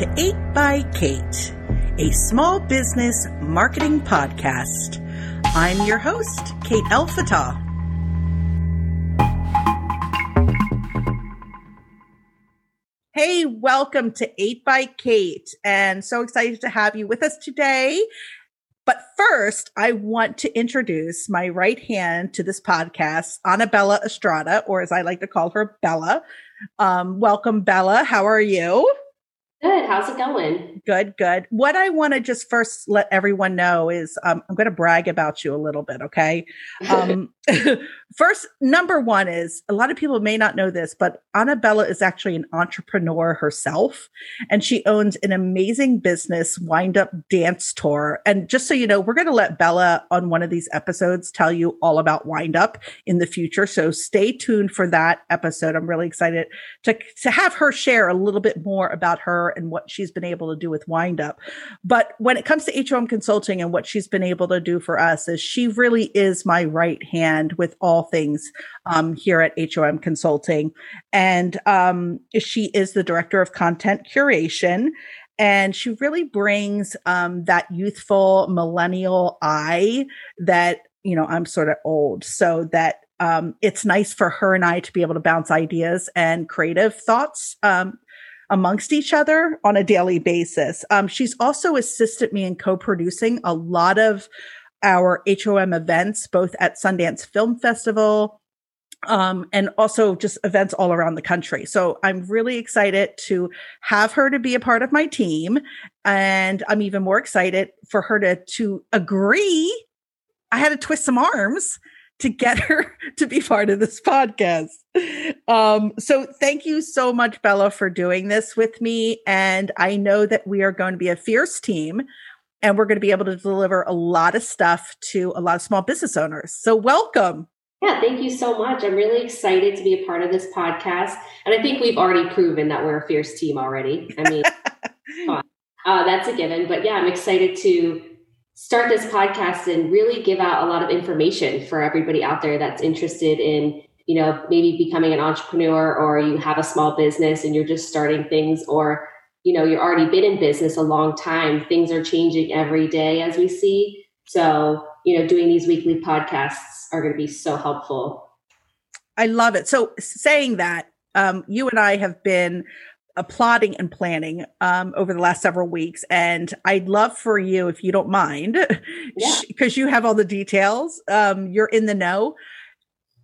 to 8 by Kate, a small business marketing podcast. I'm your host, Kate Elfatah. Hey, welcome to 8 by Kate, and so excited to have you with us today. But first, I want to introduce my right hand to this podcast, Annabella Estrada, or as I like to call her, Bella. Um, welcome, Bella. How are you? Good. How's it going? Good, good. What I want to just first let everyone know is um, I'm going to brag about you a little bit, okay? Um, first, number one is a lot of people may not know this, but Annabella is actually an entrepreneur herself, and she owns an amazing business, Wind Up Dance Tour. And just so you know, we're going to let Bella on one of these episodes tell you all about Wind Up in the future. So stay tuned for that episode. I'm really excited to, to have her share a little bit more about her and what she's been able to do with Wind Up. But when it comes to HOM Consulting and what she's been able to do for us, is she really is my right hand with all things um, here at HOM Consulting, and um, she is the director of content curation. And she really brings um, that youthful millennial eye that you know I'm sort of old, so that um, it's nice for her and I to be able to bounce ideas and creative thoughts um, amongst each other on a daily basis. Um, she's also assisted me in co-producing a lot of our HOM events, both at Sundance Film Festival, um, and also just events all around the country. So I'm really excited to have her to be a part of my team. And I'm even more excited for her to, to agree. I had to twist some arms to get her to be part of this podcast. Um, so thank you so much, Bella, for doing this with me. And I know that we are going to be a fierce team and we're going to be able to deliver a lot of stuff to a lot of small business owners. So welcome. Yeah, thank you so much. I'm really excited to be a part of this podcast. And I think we've already proven that we're a fierce team already. I mean, uh, that's a given. But yeah, I'm excited to start this podcast and really give out a lot of information for everybody out there that's interested in you know maybe becoming an entrepreneur or you have a small business and you're just starting things or you know you're already been in business a long time. Things are changing every day as we see. So you know doing these weekly podcasts are going to be so helpful. I love it. So saying that um, you and i have been uh, plotting and planning um, over the last several weeks. And I'd love for you, if you don't mind, because yeah. you have all the details, um, you're in the know,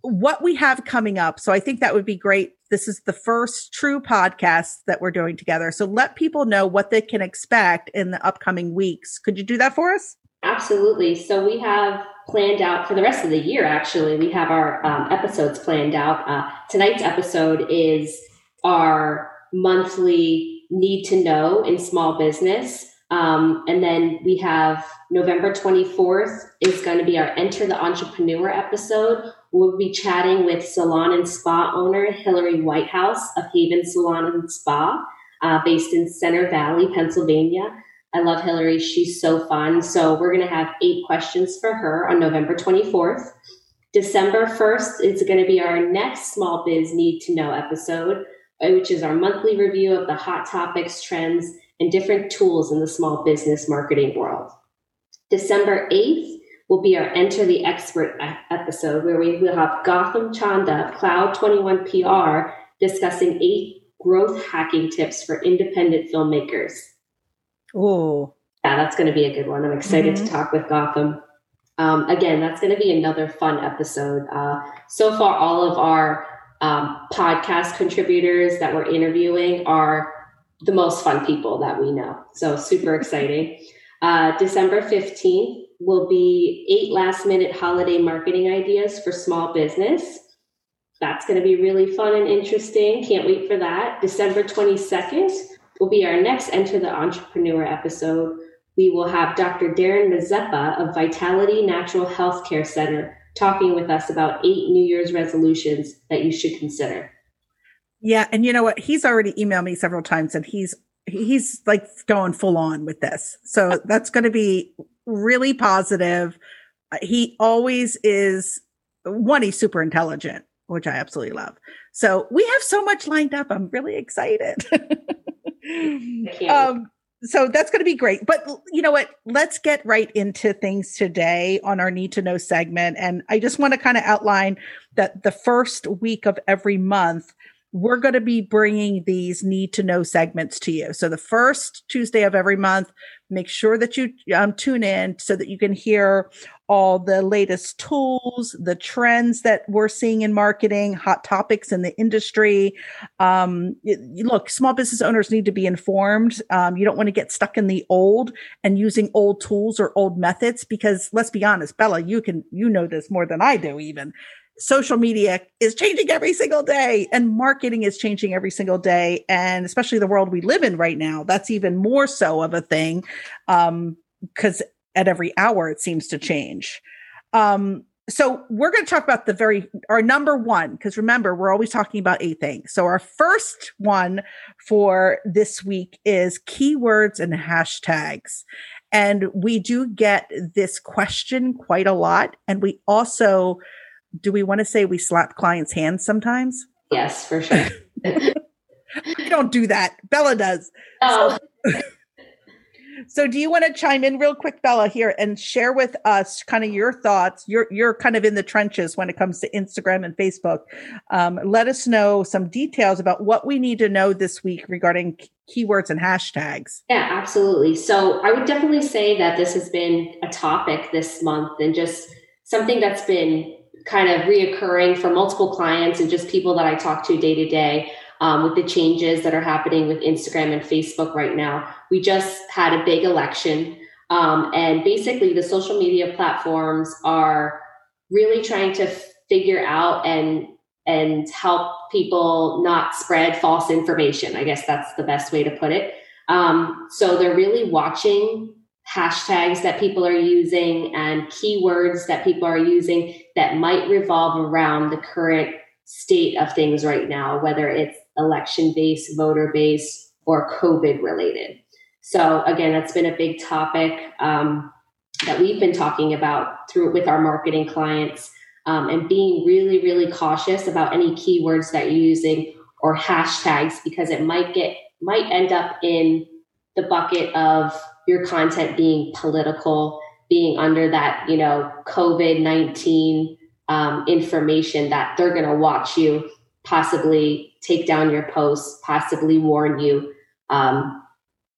what we have coming up. So I think that would be great. This is the first true podcast that we're doing together. So let people know what they can expect in the upcoming weeks. Could you do that for us? Absolutely. So we have planned out for the rest of the year, actually. We have our um, episodes planned out. Uh, tonight's episode is our monthly need to know in small business. Um, and then we have November 24th is going to be our Enter the Entrepreneur episode. We'll be chatting with salon and spa owner Hillary Whitehouse of Haven Salon and Spa, uh, based in Center Valley, Pennsylvania. I love Hillary. She's so fun. So we're going to have eight questions for her on November 24th. December 1st is going to be our next Small Biz Need to Know episode. Uh, which is our monthly review of the hot topics, trends, and different tools in the small business marketing world. December 8th will be our Enter the Expert episode, where we will have Gotham Chanda, Cloud 21 PR, discussing eight growth hacking tips for independent filmmakers. Oh, yeah, that's going to be a good one. I'm excited mm-hmm. to talk with Gotham. Um, again, that's going to be another fun episode. Uh, so far, all of our um, podcast contributors that we're interviewing are the most fun people that we know. So super exciting. Uh, December 15th will be eight last minute holiday marketing ideas for small business. That's going to be really fun and interesting. Can't wait for that. December 22nd will be our next Enter the Entrepreneur episode. We will have Dr. Darren Mazeppa of Vitality Natural Healthcare Center talking with us about eight New Year's resolutions that you should consider. Yeah, and you know what? He's already emailed me several times, and he's he's like going full on with this. So that's going to be really positive. He always is one. He's super intelligent, which I absolutely love. So we have so much lined up. I'm really excited. Um, so that's going to be great. But you know what? Let's get right into things today on our need to know segment. And I just want to kind of outline that the first week of every month, we're going to be bringing these need to know segments to you. So the first Tuesday of every month, make sure that you um, tune in so that you can hear all the latest tools, the trends that we're seeing in marketing, hot topics in the industry. Um, look, small business owners need to be informed. Um, you don't want to get stuck in the old and using old tools or old methods because let's be honest, Bella, you can, you know this more than I do even. Social media is changing every single day and marketing is changing every single day. And especially the world we live in right now, that's even more so of a thing. Um, because at every hour it seems to change. Um, so we're going to talk about the very our number one because remember we're always talking about eight things. So our first one for this week is keywords and hashtags. And we do get this question quite a lot. And we also, do we want to say we slap clients' hands sometimes? Yes, for sure. I don't do that. Bella does. Oh. So, so do you want to chime in real quick, Bella, here and share with us kind of your thoughts? You're you're kind of in the trenches when it comes to Instagram and Facebook. Um, let us know some details about what we need to know this week regarding keywords and hashtags. Yeah, absolutely. So I would definitely say that this has been a topic this month and just something that's been kind of reoccurring for multiple clients and just people that I talk to day to day um, with the changes that are happening with Instagram and Facebook right now. We just had a big election. Um, and basically, the social media platforms are really trying to figure out and and help people not spread false information. I guess that's the best way to put it. Um, so they're really watching hashtags that people are using and keywords that people are using that might revolve around the current state of things right now, whether it's election based, voter based, or COVID related. So again, that's been a big topic um, that we've been talking about through with our marketing clients, um, and being really, really cautious about any keywords that you're using or hashtags because it might get might end up in the bucket of your content being political, being under that you know COVID nineteen um, information that they're going to watch you possibly take down your posts, possibly warn you. Um,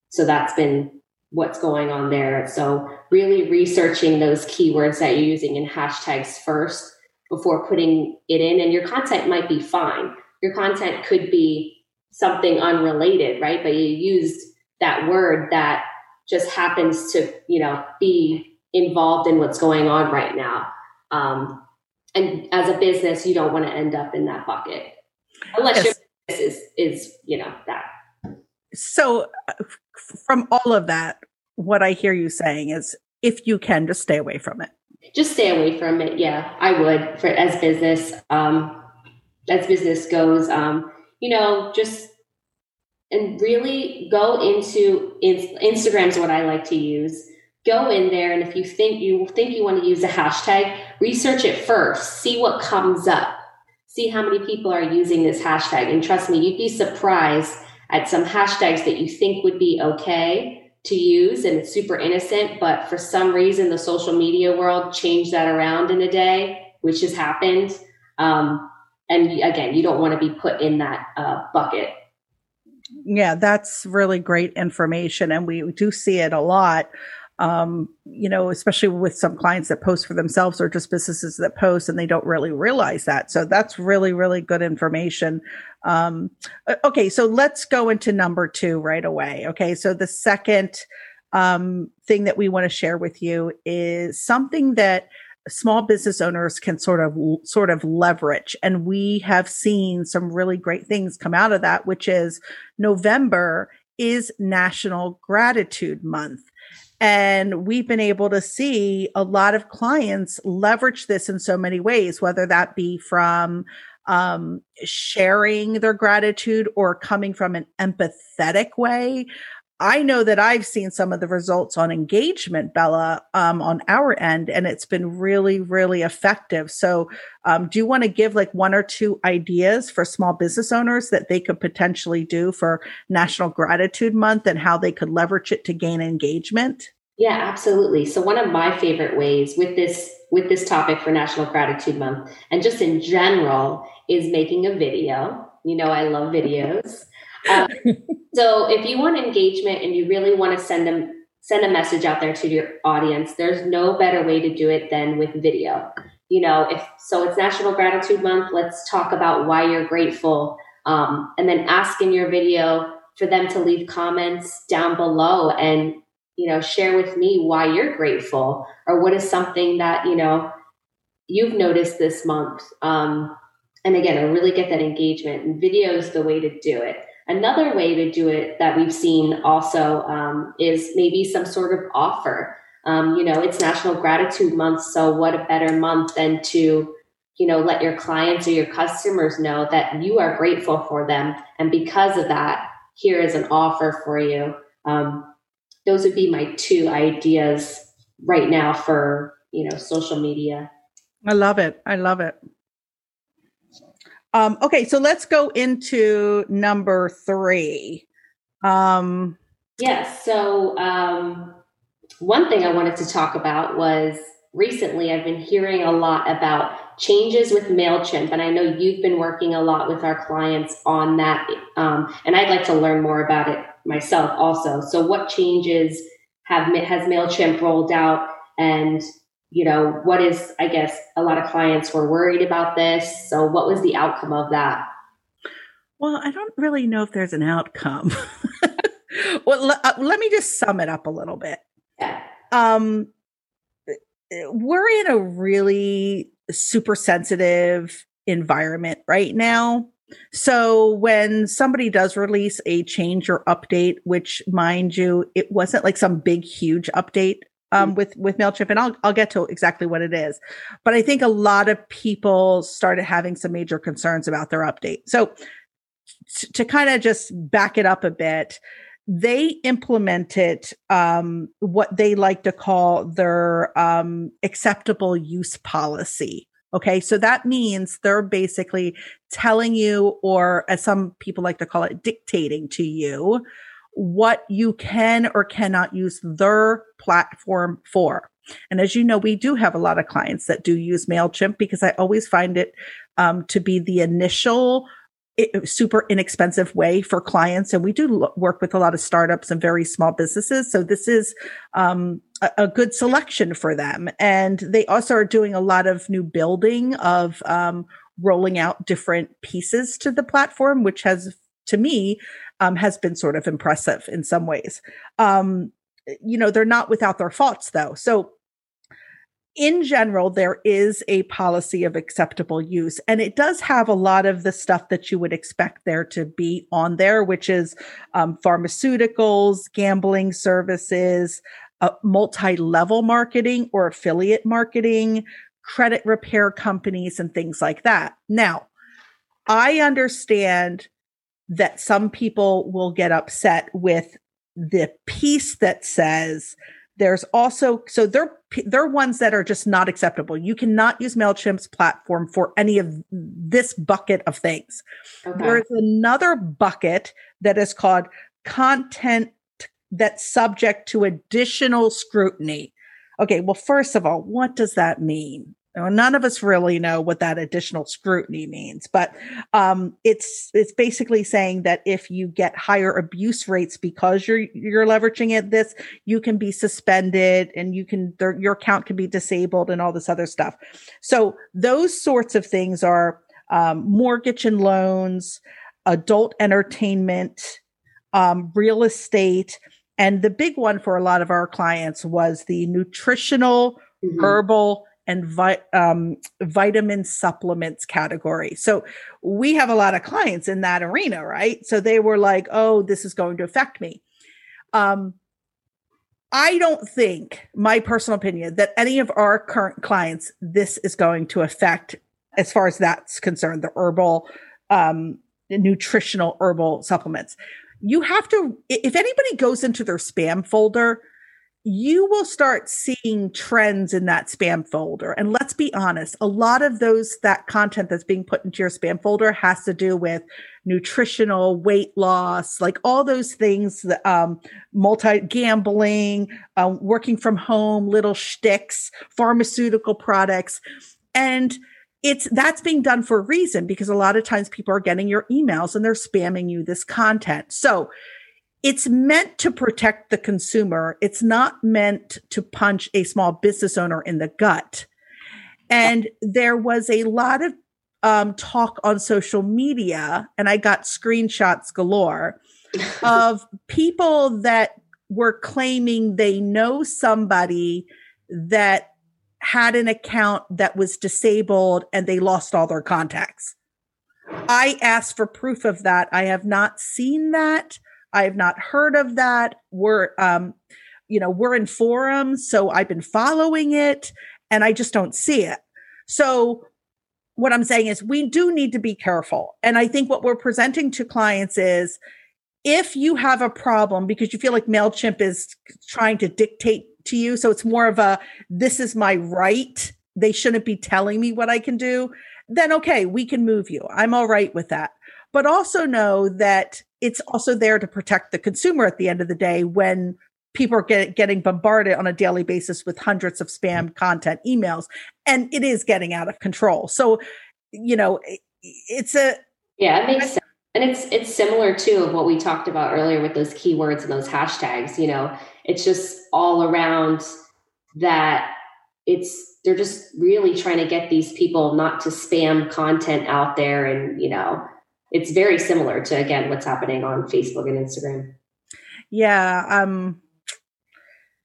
so that's been what's going on there. So really researching those keywords that you're using in hashtags first before putting it in. And your content might be fine. Your content could be something unrelated, right? But you used that word that just happens to, you know, be involved in what's going on right now. Um, and as a business, you don't want to end up in that bucket unless yes. your business is is you know that. So, uh, from all of that, what I hear you saying is, if you can, just stay away from it. Just stay away from it. Yeah, I would for as business, um, as business goes. Um, you know, just and really go into Instagram's what I like to use. Go in there, and if you think you think you want to use a hashtag, research it first. See what comes up see how many people are using this hashtag. And trust me, you'd be surprised at some hashtags that you think would be okay to use and it's super innocent, but for some reason the social media world changed that around in a day, which has happened. Um, and again, you don't want to be put in that uh, bucket. Yeah, that's really great information. And we do see it a lot um, you know, especially with some clients that post for themselves or just businesses that post and they don't really realize that. So that's really, really good information. Um, okay, so let's go into number two right away. Okay, so the second um, thing that we want to share with you is something that small business owners can sort of sort of leverage and we have seen some really great things come out of that which is November is National Gratitude Month and we've been able to see a lot of clients leverage this in so many ways, whether that be from um, sharing their gratitude or coming from an empathetic way. I know that I've seen some of the results on engagement, Bella, um, on our end, and it's been really, really effective. So, um, do you want to give like one or two ideas for small business owners that they could potentially do for National Gratitude Month and how they could leverage it to gain engagement? Yeah, absolutely. So one of my favorite ways with this with this topic for National Gratitude Month and just in general is making a video. You know, I love videos. Um, so if you want engagement and you really want to send them send a message out there to your audience, there's no better way to do it than with video. You know, if so, it's National Gratitude Month. Let's talk about why you're grateful, um, and then ask in your video for them to leave comments down below and you know, share with me why you're grateful or what is something that, you know, you've noticed this month. Um, and again, I really get that engagement and video is the way to do it. Another way to do it that we've seen also um, is maybe some sort of offer. Um, you know, it's National Gratitude Month, so what a better month than to, you know, let your clients or your customers know that you are grateful for them, and because of that, here is an offer for you. Um, those would be my two ideas right now for you know social media i love it i love it um, okay so let's go into number three um, yes so um, one thing i wanted to talk about was recently i've been hearing a lot about changes with mailchimp and i know you've been working a lot with our clients on that um, and i'd like to learn more about it myself also. So what changes have has Mailchimp rolled out, and you know what is I guess a lot of clients were worried about this. So what was the outcome of that? Well, I don't really know if there's an outcome. well, uh, let me just sum it up a little bit. Yeah. Um, we're in a really super sensitive environment right now so when somebody does release a change or update, which mind you, it wasn't like some big, huge update um, mm. with with Mailchimp, and I'll I'll get to exactly what it is. But I think a lot of people started having some major concerns about their update. So t- to kind of just back it up a bit, they implemented um, what they like to call their um, acceptable use policy. Okay. So that means they're basically telling you, or as some people like to call it, dictating to you what you can or cannot use their platform for. And as you know, we do have a lot of clients that do use MailChimp because I always find it um, to be the initial super inexpensive way for clients. And we do work with a lot of startups and very small businesses. So this is um, a, a, good selection for them. And they also are doing a lot of new building of um, rolling out different pieces to the platform, which has, to me, um, has been sort of impressive in some ways. Um, you know, they're not without their faults though. So in general, there is a policy of acceptable use, and it does have a lot of the stuff that you would expect there to be on there, which is um, pharmaceuticals, gambling services, uh, multi level marketing or affiliate marketing, credit repair companies, and things like that. Now, I understand that some people will get upset with the piece that says there's also so they're they're ones that are just not acceptable. You cannot use Mailchimp's platform for any of this bucket of things. Okay. There's another bucket that is called content that's subject to additional scrutiny. Okay, well, first of all, what does that mean? None of us really know what that additional scrutiny means, but um, it's it's basically saying that if you get higher abuse rates because you're you're leveraging it, this you can be suspended and you can your account can be disabled and all this other stuff. So those sorts of things are um, mortgage and loans, adult entertainment, um, real estate, and the big one for a lot of our clients was the nutritional, mm-hmm. herbal and vi- um, vitamin supplements category. So we have a lot of clients in that arena, right? So they were like, oh, this is going to affect me. Um, I don't think, my personal opinion, that any of our current clients, this is going to affect as far as that's concerned, the herbal, um, nutritional herbal supplements. you have to, if anybody goes into their spam folder, you will start seeing trends in that spam folder. And let's be honest, a lot of those, that content that's being put into your spam folder has to do with nutritional weight loss, like all those things, um, multi gambling, uh, working from home, little shticks, pharmaceutical products. And it's that's being done for a reason because a lot of times people are getting your emails and they're spamming you this content. So it's meant to protect the consumer. It's not meant to punch a small business owner in the gut. And there was a lot of um, talk on social media, and I got screenshots galore of people that were claiming they know somebody that had an account that was disabled and they lost all their contacts. I asked for proof of that. I have not seen that. I have not heard of that. We're, um, you know, we're in forums, so I've been following it and I just don't see it. So what I'm saying is we do need to be careful. And I think what we're presenting to clients is if you have a problem because you feel like MailChimp is trying to dictate to you, so it's more of a, this is my right. They shouldn't be telling me what I can do. Then okay, we can move you. I'm all right with that. But also know that it's also there to protect the consumer at the end of the day when people are get, getting bombarded on a daily basis with hundreds of spam mm-hmm. content emails and it is getting out of control. So you know it's a yeah it makes sense. And it's it's similar too of what we talked about earlier with those keywords and those hashtags you know? It's just all around that it's they're just really trying to get these people not to spam content out there and you know it's very similar to again what's happening on Facebook and Instagram. Yeah, um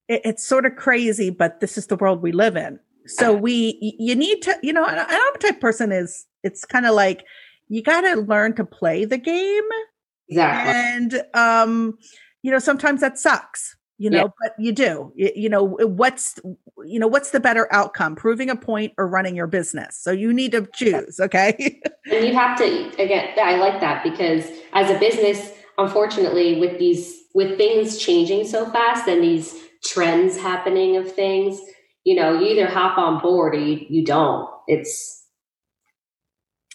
it, it's sort of crazy, but this is the world we live in. So we you need to, you know, an type person is it's kind of like you got to learn to play the game. Exactly. And um you know, sometimes that sucks you know yeah. but you do you, you, know what's you know what's the better outcome proving a point or running your business? So you need to choose okay? And you have to again i like that because as a business unfortunately with these with things changing so fast and these trends happening of things you know you either hop on board or you, you don't. It's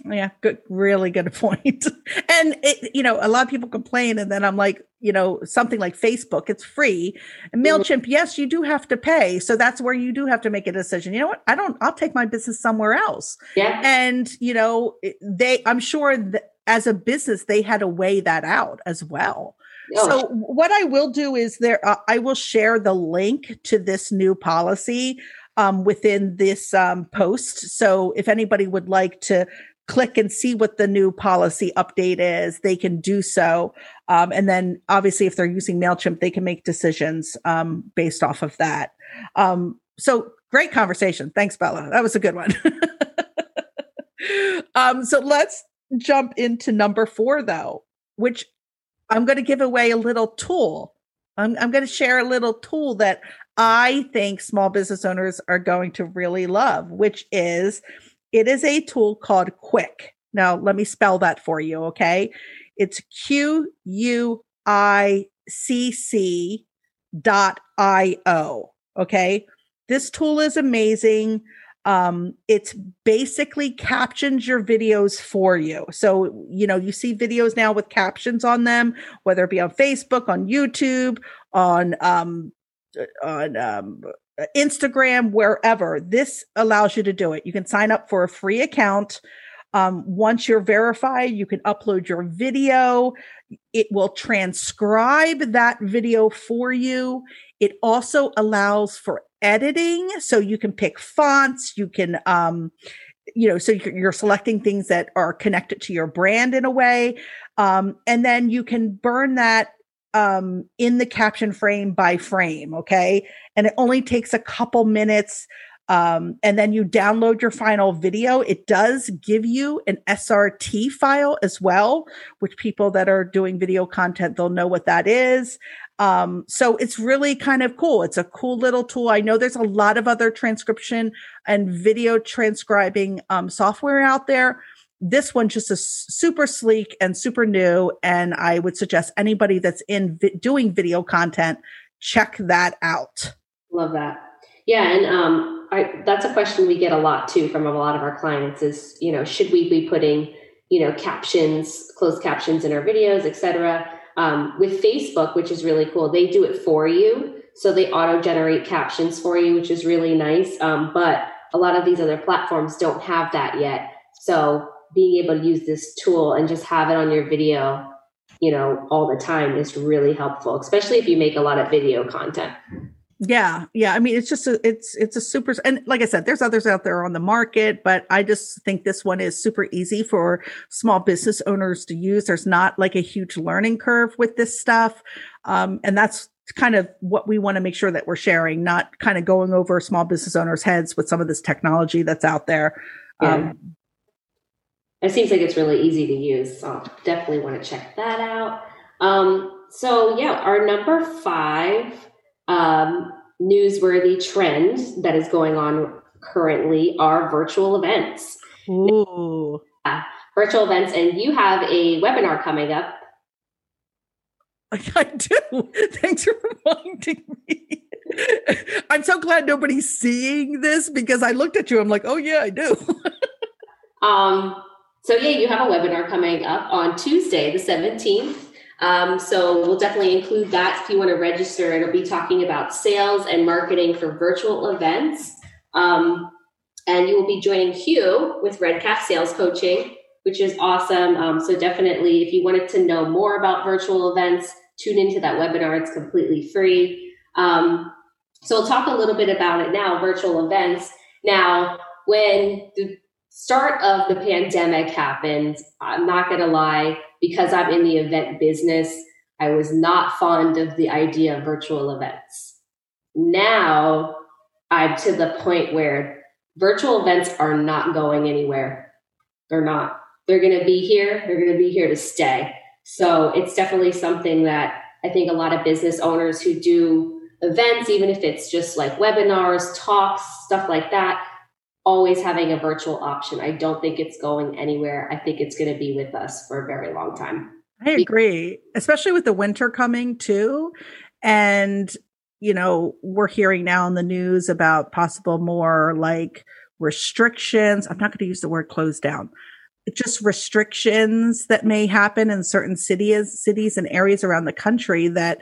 yeah, good, really good point. and it, you know, a lot of people complain, and then I'm like, you know, something like Facebook, it's free. And. Mailchimp, yes, you do have to pay, so that's where you do have to make a decision. You know what? I don't. I'll take my business somewhere else. Yeah. And you know, they. I'm sure that as a business, they had to weigh that out as well. Oh. So what I will do is there, uh, I will share the link to this new policy um, within this um, post. So if anybody would like to click and see what the new policy update is, they can do so. Um, and then obviously, if they're using MailChimp, they can make decisions um, based off of that. Um, so great conversation. Thanks, Bella. That was a good one. Um, so let's jump into number four, though, which I'm going to give away a little tool. I'm, I'm going to share a little tool that I think small business owners are going to really love, which is it is a tool called Quicc. Now, let me spell that for you, okay? It's Q U I C C dot I O, okay? This tool is amazing. Um, it's basically captions your videos for you. So, you know, you see videos now with captions on them, whether it be on Facebook, on YouTube, on um, on um, Instagram, wherever. This allows you to do it. You can sign up for a free account. Um, once you're verified, you can upload your video. It will transcribe that video for you. It also allows for editing. So you can pick fonts. You can, um, you know, so you're selecting things that are connected to your brand in a way. Um, and then you can burn that um, in the caption frame by frame. Okay. And it only takes a couple minutes. Um, and then you download your final video. It does give you an SRT file as well, which people that are doing video content, they'll know what that is. Um, so it's really kind of cool. It's a cool little tool. I know there's a lot of other transcription and video transcribing um, software out there. This one just is super sleek and super new. And I would suggest anybody that's in vi- doing video content, check that out. Love that. Yeah. And, um, I, that's a question we get a lot too from a lot of our clients is, you know, should we be putting, you know, captions, closed captions in our videos, etc. Um, with Facebook, which is really cool, they do it for you. So they auto generate captions for you, which is really nice. Um, but a lot of these other platforms don't have that yet. So being able to use this tool and just have it on your video, you know, all the time is really helpful, especially if you make a lot of video content. Yeah, yeah. I mean, it's just a, it's it's a super and like I said, there's others out there on the market, but I just think this one is super easy for small business owners to use. There's not like a huge learning curve with this stuff, um, and that's kind of what we want to make sure that we're sharing, not kind of going over small business owners' heads with some of this technology that's out there. Yeah. Um, it seems like it's really easy to use, so definitely want to check that out. Um, so yeah, our number five um, newsworthy trend that is going on currently are virtual events. Ooh. Virtual events, and you have a webinar coming up I do. Thanks for reminding me. I'm so glad nobody's seeing this because I looked at you. I'm like, oh yeah, I do. um. So yeah, you have a webinar coming up on Tuesday, the 17th. Um, so we'll definitely include that if you want to register. It'll be talking about sales and marketing for virtual events. Um, and you will be joining Hugh with Redcast Sales Coaching, which is awesome. Um, so definitely, if you wanted to know more about virtual events, tune into that webinar. It's completely free. Um, so we'll talk a little bit about it now, virtual events. Now, when the start of the pandemic happened, I'm not going to lie, because I'm in the event business, I was not fond of the idea of virtual events. Now I'm to the point where virtual events are not going anywhere. They're not. They're going to be here. They're going to be here to stay. So it's definitely something that I think a lot of business owners who do events, even if it's just like webinars, talks, stuff like that, always having a virtual option. I don't think it's going anywhere. I think it's going to be with us for a very long time. I agree, especially with the winter coming too. And, you know, we're hearing now in the news about possible more like restrictions. I'm not going to use the word close down, just restrictions that may happen in certain cities, cities and areas around the country that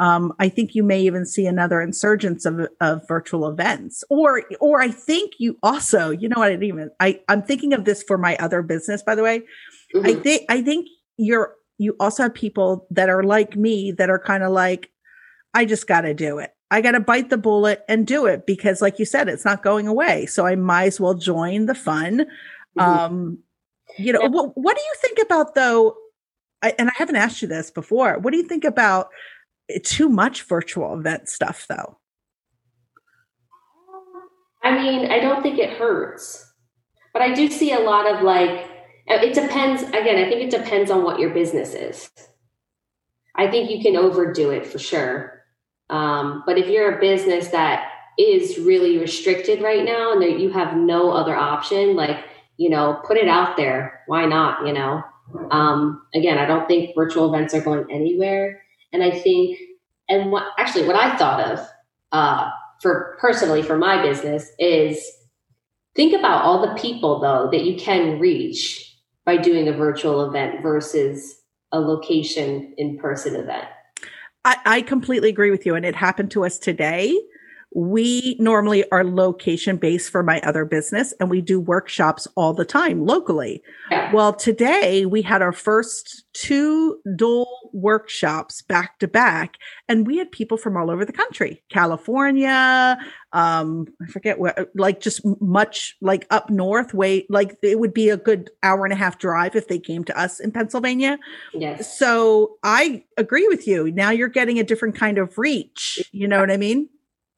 um, I think you may even see another insurgence of, of virtual events, or or I think you also, you know what? I didn't even. I I'm thinking of this for my other business, by the way. Mm-hmm. I think I think you're you also have people that are like me that are kind of like, I just got to do it. I got to bite the bullet and do it because, like you said, it's not going away. So I might as well join the fun. Mm-hmm. Um, you know, what, what do you think about though? I, and I haven't asked you this before. What do you think about too much virtual event stuff though? I mean, I don't think it hurts, but I do see a lot of like, it depends. Again, I think it depends on what your business is. I think you can overdo it for sure. Um, but if you're a business that is really restricted right now and that you have no other option, like you know, put it out there. Why not? You know, um, again, I don't think virtual events are going anywhere. And I think, and what actually what I thought of uh, for personally for my business is think about all the people though that you can reach by doing a virtual event versus a location in person event. I, I completely agree with you. And it happened to us today we normally are location based for my other business and we do workshops all the time locally. Well, today we had our first two dual workshops back to back and we had people from all over the country, California, um, I forget where, like just much like up north way, like it would be a good hour and a half drive if they came to us in Pennsylvania. Yes. So I agree with you. Now you're getting a different kind of reach. You know what I mean?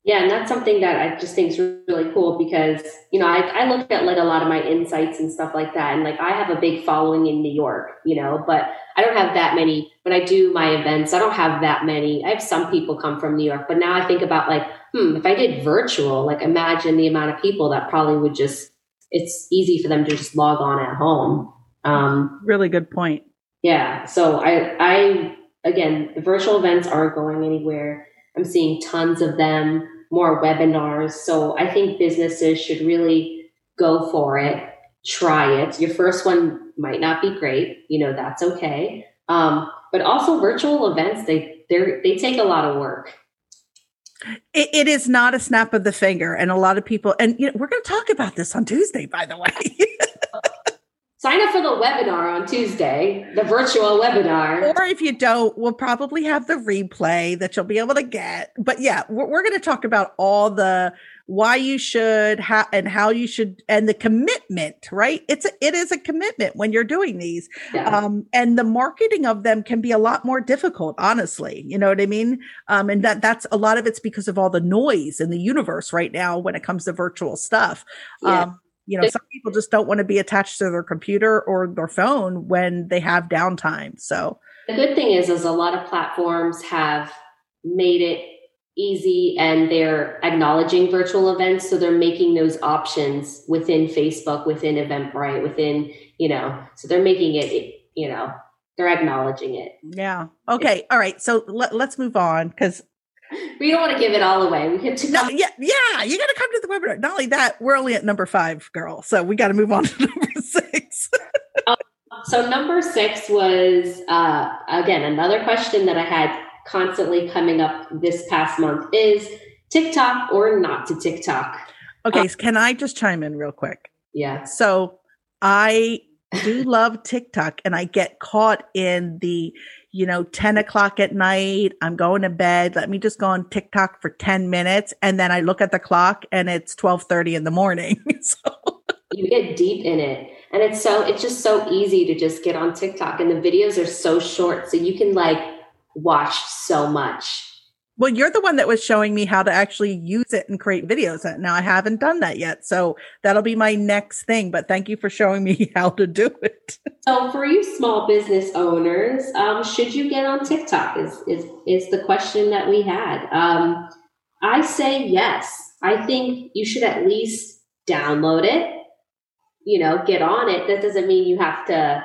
Yeah, and that's something that I just think is really cool because, you know, I, I look at like a lot of my insights and stuff like that. And like I have a big following in New York, you know, but I don't have that many. When I do my events, I don't have that many. I have some people come from New York, but now I think about like, hmm, if I did virtual, like imagine the amount of people that probably would just, it's easy for them to just log on at home. Um, really good point. Yeah. So I, I, again, the virtual events aren't going anywhere. I'm seeing tons of them, more webinars. So I think businesses should really go for it, try it. Your first one might not be great. You know, that's okay. Um, but also virtual events, they, they they take a lot of work. It, it is not a snap of the finger. And a lot of people, and you know, we're going to talk about this on Tuesday, by the way. Sign up for the webinar on Tuesday, the virtual webinar. Or if you don't, we'll probably have the replay that you'll be able to get. But yeah, we're, we're going to talk about all the why you should how and how you should and the commitment right it's a, it is a commitment when you're doing these yeah. um and the marketing of them can be a lot more difficult honestly you know what i mean um and that that's a lot of it's because of all the noise in the universe right now when it comes to virtual stuff yeah. um you know some people just don't want to be attached to their computer or their phone when they have downtime so. The good thing is is a lot of platforms have made it easy and they're acknowledging virtual events so they're making those options within facebook within eventbrite within you know so they're making it you know they're acknowledging it. Yeah. Okay all right so let, let's move on because we don't want to give it all away we have to no, yeah yeah you got to come to the webinar not only that we're only at number five girl so we got to move on to number six um, so number six was uh, again another question that i had constantly coming up this past month is TikTok or not to TikTok. Okay, um, can I just chime in real quick? Yeah. So I do love TikTok and I get caught in the, you know, 10 o'clock at night. I'm going to bed. Let me just go on TikTok for 10 minutes. And then I look at the clock and it's 1230 in the morning. so you get deep in it. And it's so, it's just so easy to just get on TikTok and the videos are so short. So you can like watch so much. Well, you're the one that was showing me how to actually use it and create videos. Now I haven't done that yet. So that'll be my next thing. But thank you for showing me how to do it. So for you small business owners, um, should you get on TikTok is, is, is the question that we had. Um, I say yes. I think you should at least download it, you know, get on it. That doesn't mean you have to,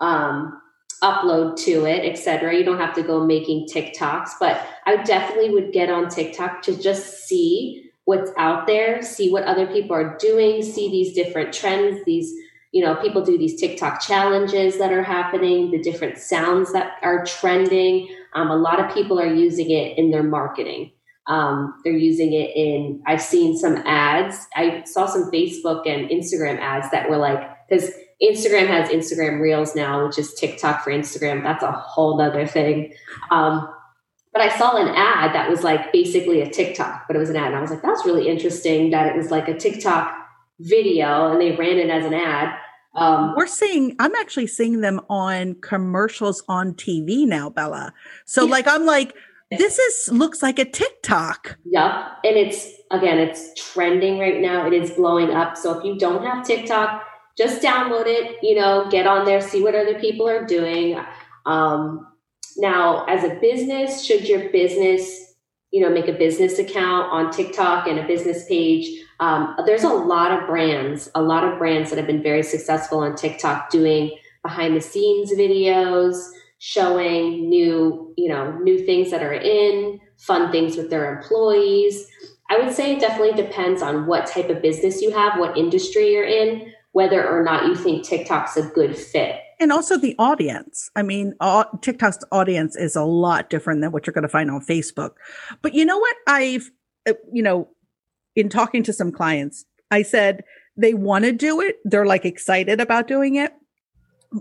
um, upload to it, etc. You don't have to go making TikToks, but I definitely would get on TikTok to just see what's out there, see what other people are doing, see these different trends, these you know, people do these TikTok challenges that are happening, the different sounds that are trending. Um, a lot of people are using it in their marketing. Um, they're using it in, I've seen some ads. I saw some Facebook and Instagram ads that were like, because Instagram has Instagram Reels now, which is TikTok for Instagram. That's a whole other thing. Um, but I saw an ad that was like basically a TikTok, but it was an ad. And I was like, that's really interesting that it was like a TikTok video and they ran it as an ad. Um, We're seeing, I'm actually seeing them on commercials on TV now, Bella. So, yeah. like, I'm like, this is looks like a TikTok. Yep. And it's, again, it's trending right now. It is blowing up. So, if you don't have TikTok, just download it, you know, get on there, see what other people are doing. Um, now, as a business, should your business, you know, make a business account on TikTok and a business page? Um, there's a lot of brands, a lot of brands that have been very successful on TikTok doing behind the scenes videos, showing new, you know, new things that are in, fun things with their employees. I would say it definitely depends on what type of business you have, what industry you're in whether or not you think TikTok's a good fit. And also the audience. I mean, all, TikTok's audience is a lot different than what you're going to find on Facebook. But you know what? I've, uh, you know, in talking to some clients, I said they want to do it. They're like excited about doing it.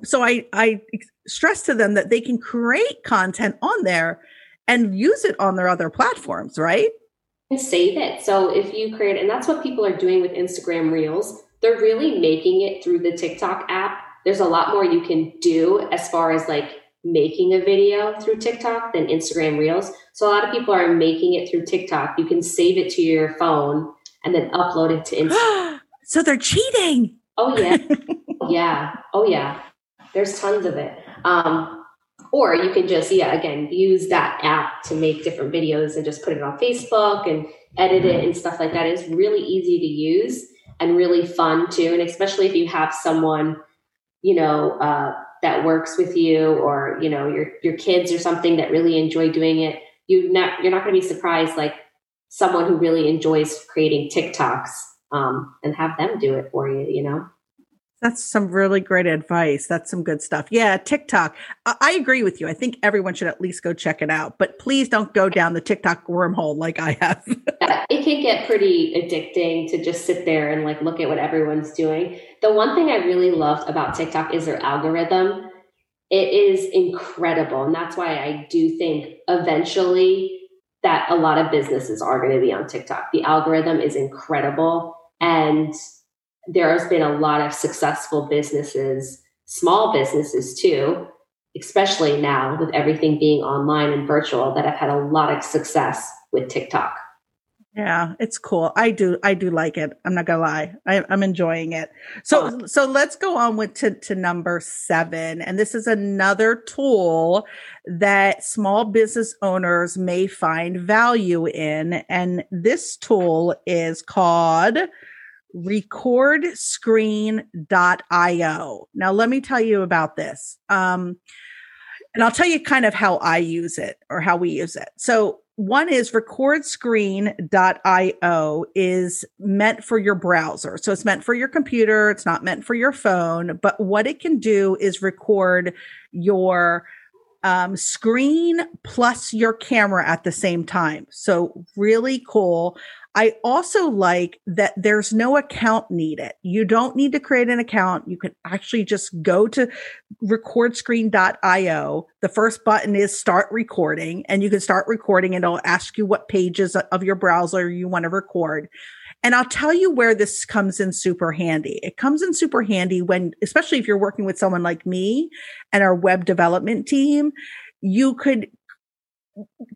So I, I stress to them that they can create content on there and use it on their other platforms, right? And save it. So if you create, and that's what people are doing with Instagram Reels they're really making it through the TikTok app. There's a lot more you can do as far as like making a video through TikTok than Instagram Reels. So a lot of people are making it through TikTok. You can save it to your phone and then upload it to Instagram. so they're cheating. Oh yeah. yeah. Oh yeah. There's tons of it. Um, or you can just, yeah, again, use that app to make different videos and just put it on Facebook and edit it and stuff like that. It's really easy to use and really fun too. And especially if you have someone you know, uh, that works with you or, you know, your, your kids or something that really enjoy doing it, you not, you're not going to be surprised like someone who really enjoys creating TikToks um, and have them do it for you, you know? That's some really great advice. That's some good stuff. Yeah, TikTok. I, I, agree with you. I think everyone should at least go check it out, but please don't go down the TikTok wormhole like I have. It can get pretty addicting to just sit there and like look at what everyone's doing. The one thing I really loved about TikTok is their algorithm. It is incredible. And that's why I do think eventually that a lot of businesses are going to be on TikTok. The algorithm is incredible. And there has been a lot of successful businesses, small businesses too, especially now with everything being online and virtual, that have had a lot of success with TikTok. Yeah, it's cool. I do, I do like it. I'm not gonna lie. I, am enjoying it. So, oh. so let's go on with to, to number seven. And this is another tool that small business owners may find value in. And this tool is called recordscreen.io. Now, let me tell you about this. Um, and I'll tell you kind of how I use it or how we use it. So, one is recordscreen.io is meant for your browser. So it's meant for your computer. It's not meant for your phone, but what it can do is record your um, screen plus your camera at the same time. So really cool. I also like that there's no account needed. You don't need to create an account. You can actually just go to recordscreen.io. The first button is start recording and you can start recording and it'll ask you what pages of your browser you want to record. And I'll tell you where this comes in super handy. It comes in super handy when, especially if you're working with someone like me and our web development team, you could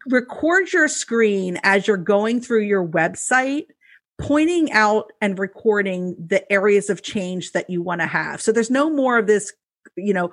record your screen as you're going through your website pointing out and recording the areas of change that you want to have. So there's no more of this, you know,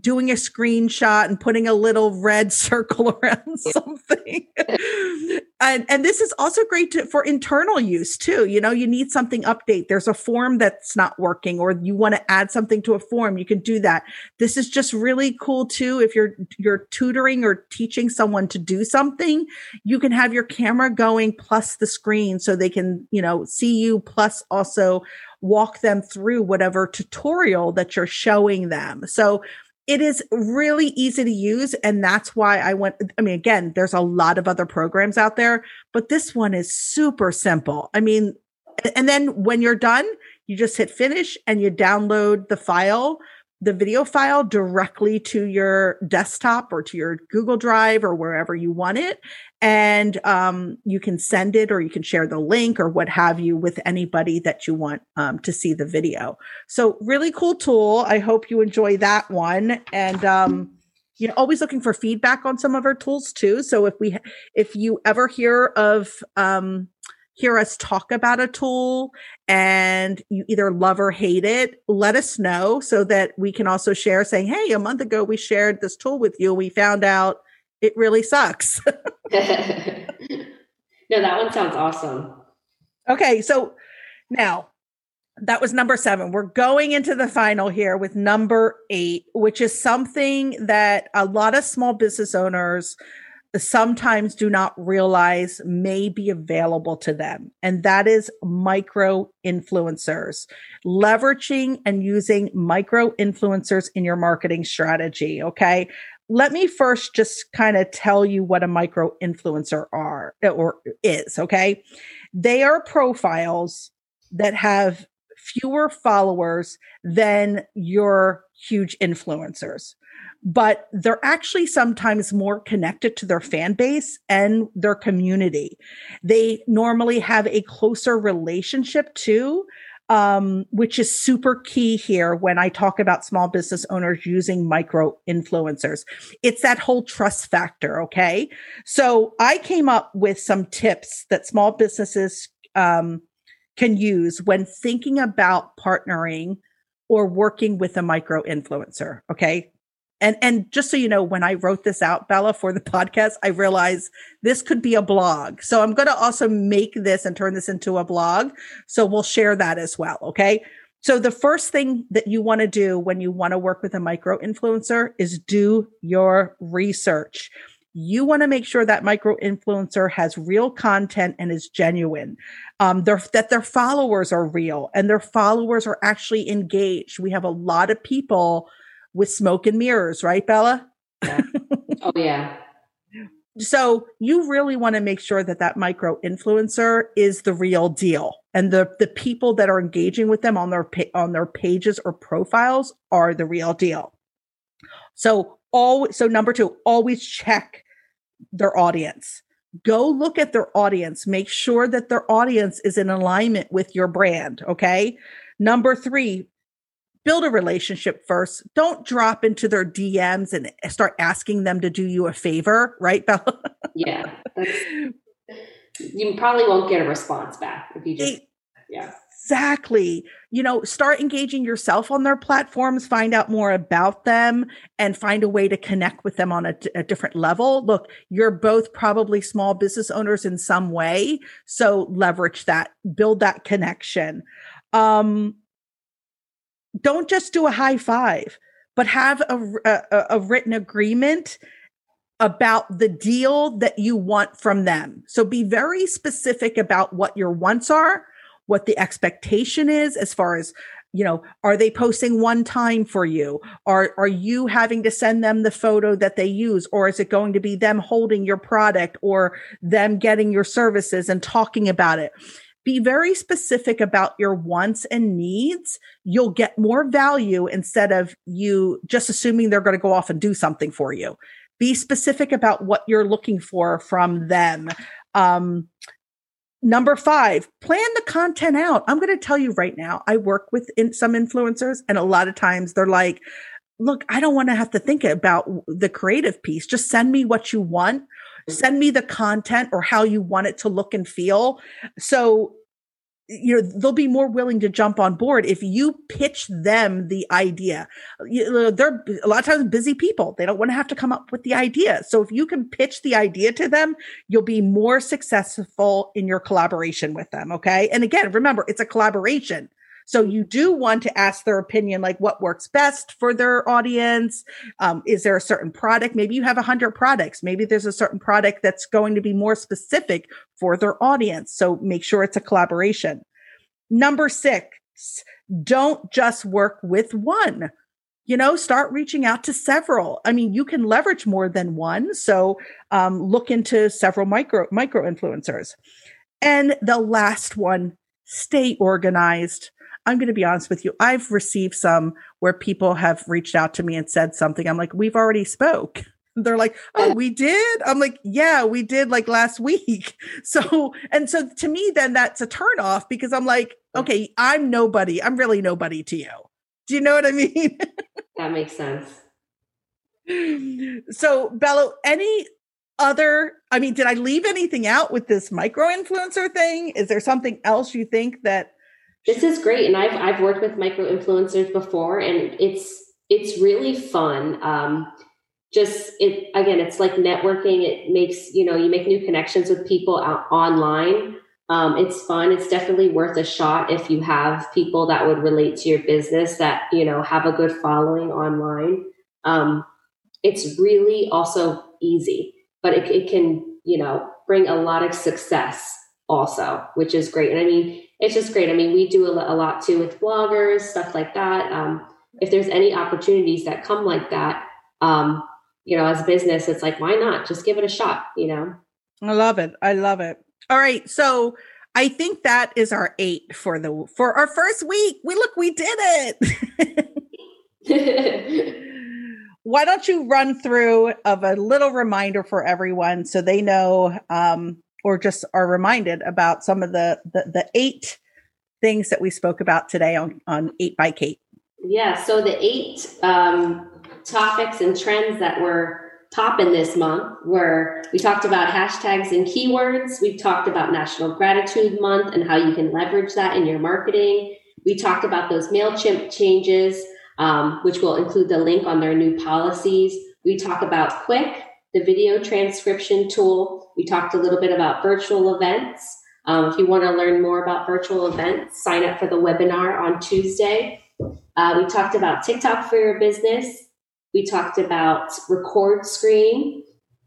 doing a screenshot and putting a little red circle around something. and and this is also great to, for internal use too. You know, you need something update. There's a form that's not working or you want to add something to a form, you can do that. This is just really cool too if you're you're tutoring or teaching someone to do something, you can have your camera going plus the screen so they can, you know, see you plus also walk them through whatever tutorial that you're showing them. So it is really easy to use. And that's why I went. I mean, again, there's a lot of other programs out there, but this one is super simple. I mean, and then when you're done, you just hit finish and you download the file the video file directly to your desktop or to your Google Drive or wherever you want it. And um, you can send it or you can share the link or what have you with anybody that you want um, to see the video. So, really cool tool. I hope you enjoy that one. And, um, you know, always looking for feedback on some of our tools too. So if we, if you ever hear of, um, hear us talk about a tool and you either love or hate it, let us know so that we can also share saying, Hey, a month ago we shared this tool with you. We found out it really sucks. no, that one sounds awesome. Okay. So now that was number seven. We're going into the final here with number eight, which is something that a lot of small business owners sometimes do not realize may be available to them. And that is micro influencers, leveraging and using micro influencers in your marketing strategy. Okay. Let me first just kind of tell you what a micro influencer are or is. Okay. They are profiles that have fewer followers than your huge influencers but they're actually sometimes more connected to their fan base and their community. They normally have a closer relationship too, um, which is super key here when I talk about small business owners using micro influencers. It's that whole trust factor. Okay. So I came up with some tips that small businesses, um, can use when thinking about partnering or working with a micro influencer. Okay and and just so you know when i wrote this out bella for the podcast i realized this could be a blog so i'm going to also make this and turn this into a blog so we'll share that as well okay So the first thing that you want to do when you want to work with a micro influencer is do your research. You want to make sure that micro influencer has real content and is genuine. Um, that their followers are real and their followers are actually engaged. We have a lot of people with smoke and mirrors, right, Bella? Yeah. oh yeah. So you really want to make sure that that micro influencer is the real deal and the, the people that are engaging with them on their, on their pages or profiles are the real deal. So all, so number two, always check their audience. Go look at their audience. Make sure that their audience is in alignment with your brand. Okay. Number three, build a relationship first. Don't drop into their DMs and start asking them to do you a favor, right, Bella? yeah. You probably won't get a response back if you just, yeah. Exactly. You know, start engaging yourself on their platforms, find out more about them and find a way to connect with them on a, a, different level. Look, you're both probably small business owners in some way. So leverage that, build that connection. Um, don't just do a high five, but have a, a, a written agreement about the deal that you want from them. So be very specific about what your wants are, what the expectation is as far as you know are they posting one time for you are are you having to send them the photo that they use or is it going to be them holding your product or them getting your services and talking about it be very specific about your wants and needs. You'll get more value instead of you just assuming they're going to go off and do something for you. Be specific about what you're looking for from them. Um, number five, plan the content out. I'm going to tell you right now, I work with in some influencers and a lot of times they're like, look, I don't want to have to think about the creative piece. Just send me what you want send me the content or how you want it to look and feel. So you know they'll be more willing to jump on board if you pitch them the idea. You know, they're a lot of times busy people. They don't want to have to come up with the idea. So if you can pitch the idea to them you'll be more successful in your collaboration with them okay? And again remember it's a collaboration so you do want to ask their opinion, like what works best for their audience. Um, is there a certain product? Maybe you have a hundred products. Maybe there's a certain product that's going to be more specific for their audience. So make sure it's a collaboration. Number six, don't just work with one you know start reaching out to several i mean you can leverage more than one so um, look into several micro micro influencers and the last one stay organized I'm going to be honest with you. I've received some where people have reached out to me and said something. I'm like, we've already spoke. They're like, oh, we did. I'm like, yeah, we did like last week. So, and so to me, then that's a turn off because I'm like, okay, I'm nobody. I'm really nobody to you. Do you know what I mean? that makes sense. So, Bella, any other, I mean, did I leave anything out with this micro influencer thing? Is there something else you think that this is great, and I've I've worked with micro influencers before, and it's it's really fun. Um, just it again, it's like networking. It makes you know you make new connections with people out online. Um, it's fun. It's definitely worth a shot if you have people that would relate to your business that you know have a good following online. Um, it's really also easy, but it, it can you know bring a lot of success also, which is great. And I mean, it's just great. I mean, we do a, lot too with bloggers, stuff like that. Um, if there's any opportunities that come like that, um, you know, as a business, it's like, why not? Just give it a shot, you know? I love it. I love it. All right. So I think that is our eight for the for our first week. We look, we did it. Why don't you run through of a little reminder for everyone so they know um, or just are reminded about some of the, the, the eight things that we spoke about today on, on 8 by Kate. Yeah, so the eight um, topics and trends that were top in this month were we talked about hashtags and keywords. We talked about National Gratitude Month and how you can leverage that in your marketing. We talked about those MailChimp changes, um, which will include the link on their new policies. We talk about Quicc, the video transcription tool. We talked a little bit about virtual events. Um, if you want to learn more about virtual events, sign up for the webinar on Tuesday. Uh, we talked about TikTok for your business. We talked about record screen.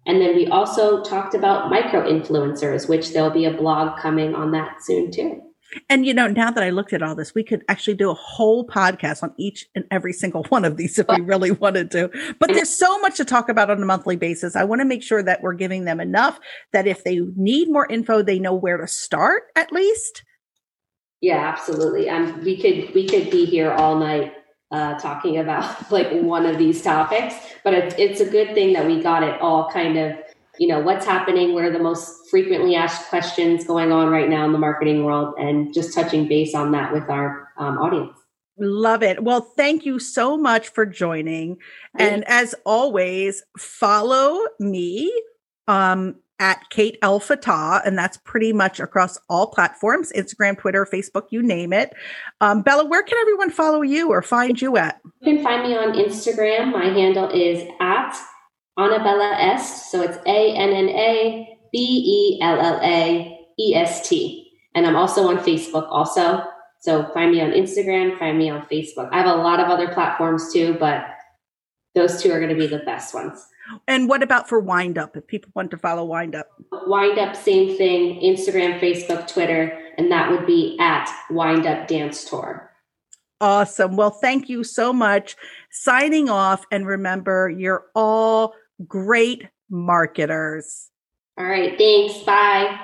And then we also talked about micro influencers, which there'll be a blog coming on that soon too. And you know, now that I looked at all this, we could actually do a whole podcast on each and every single one of these if we really wanted to. But there's so much to talk about on a monthly basis. I want to make sure that we're giving them enough that if they need more info, they know where to start at least. Yeah, absolutely. And we could we could be here all night uh, talking about like one of these topics, but it's it's a good thing that we got it all kind of you know what's happening what are the most frequently asked questions going on right now in the marketing world and just touching base on that with our um, audience Love it. Well, thank you so much for joining. And as always, follow me um, at Kate El Fatah, and that's pretty much across all platforms Instagram, Twitter, Facebook, you name it. Um, Bella, where can everyone follow you or find you at? You can find me on Instagram. My handle is at Annabella Est. So it's A N N A B E L L A E S T. And I'm also on Facebook also. So find me on Instagram, find me on Facebook. I have a lot of other platforms too, but those two are going to be the best ones. And what about for Wind Up? If people want to follow Wind Up, Wind Up, same thing Instagram, Facebook, Twitter, and that would be at Wind Up Dance Tour. Awesome. Well, thank you so much. Signing off, and remember, you're all great marketers. All right. Thanks. Bye.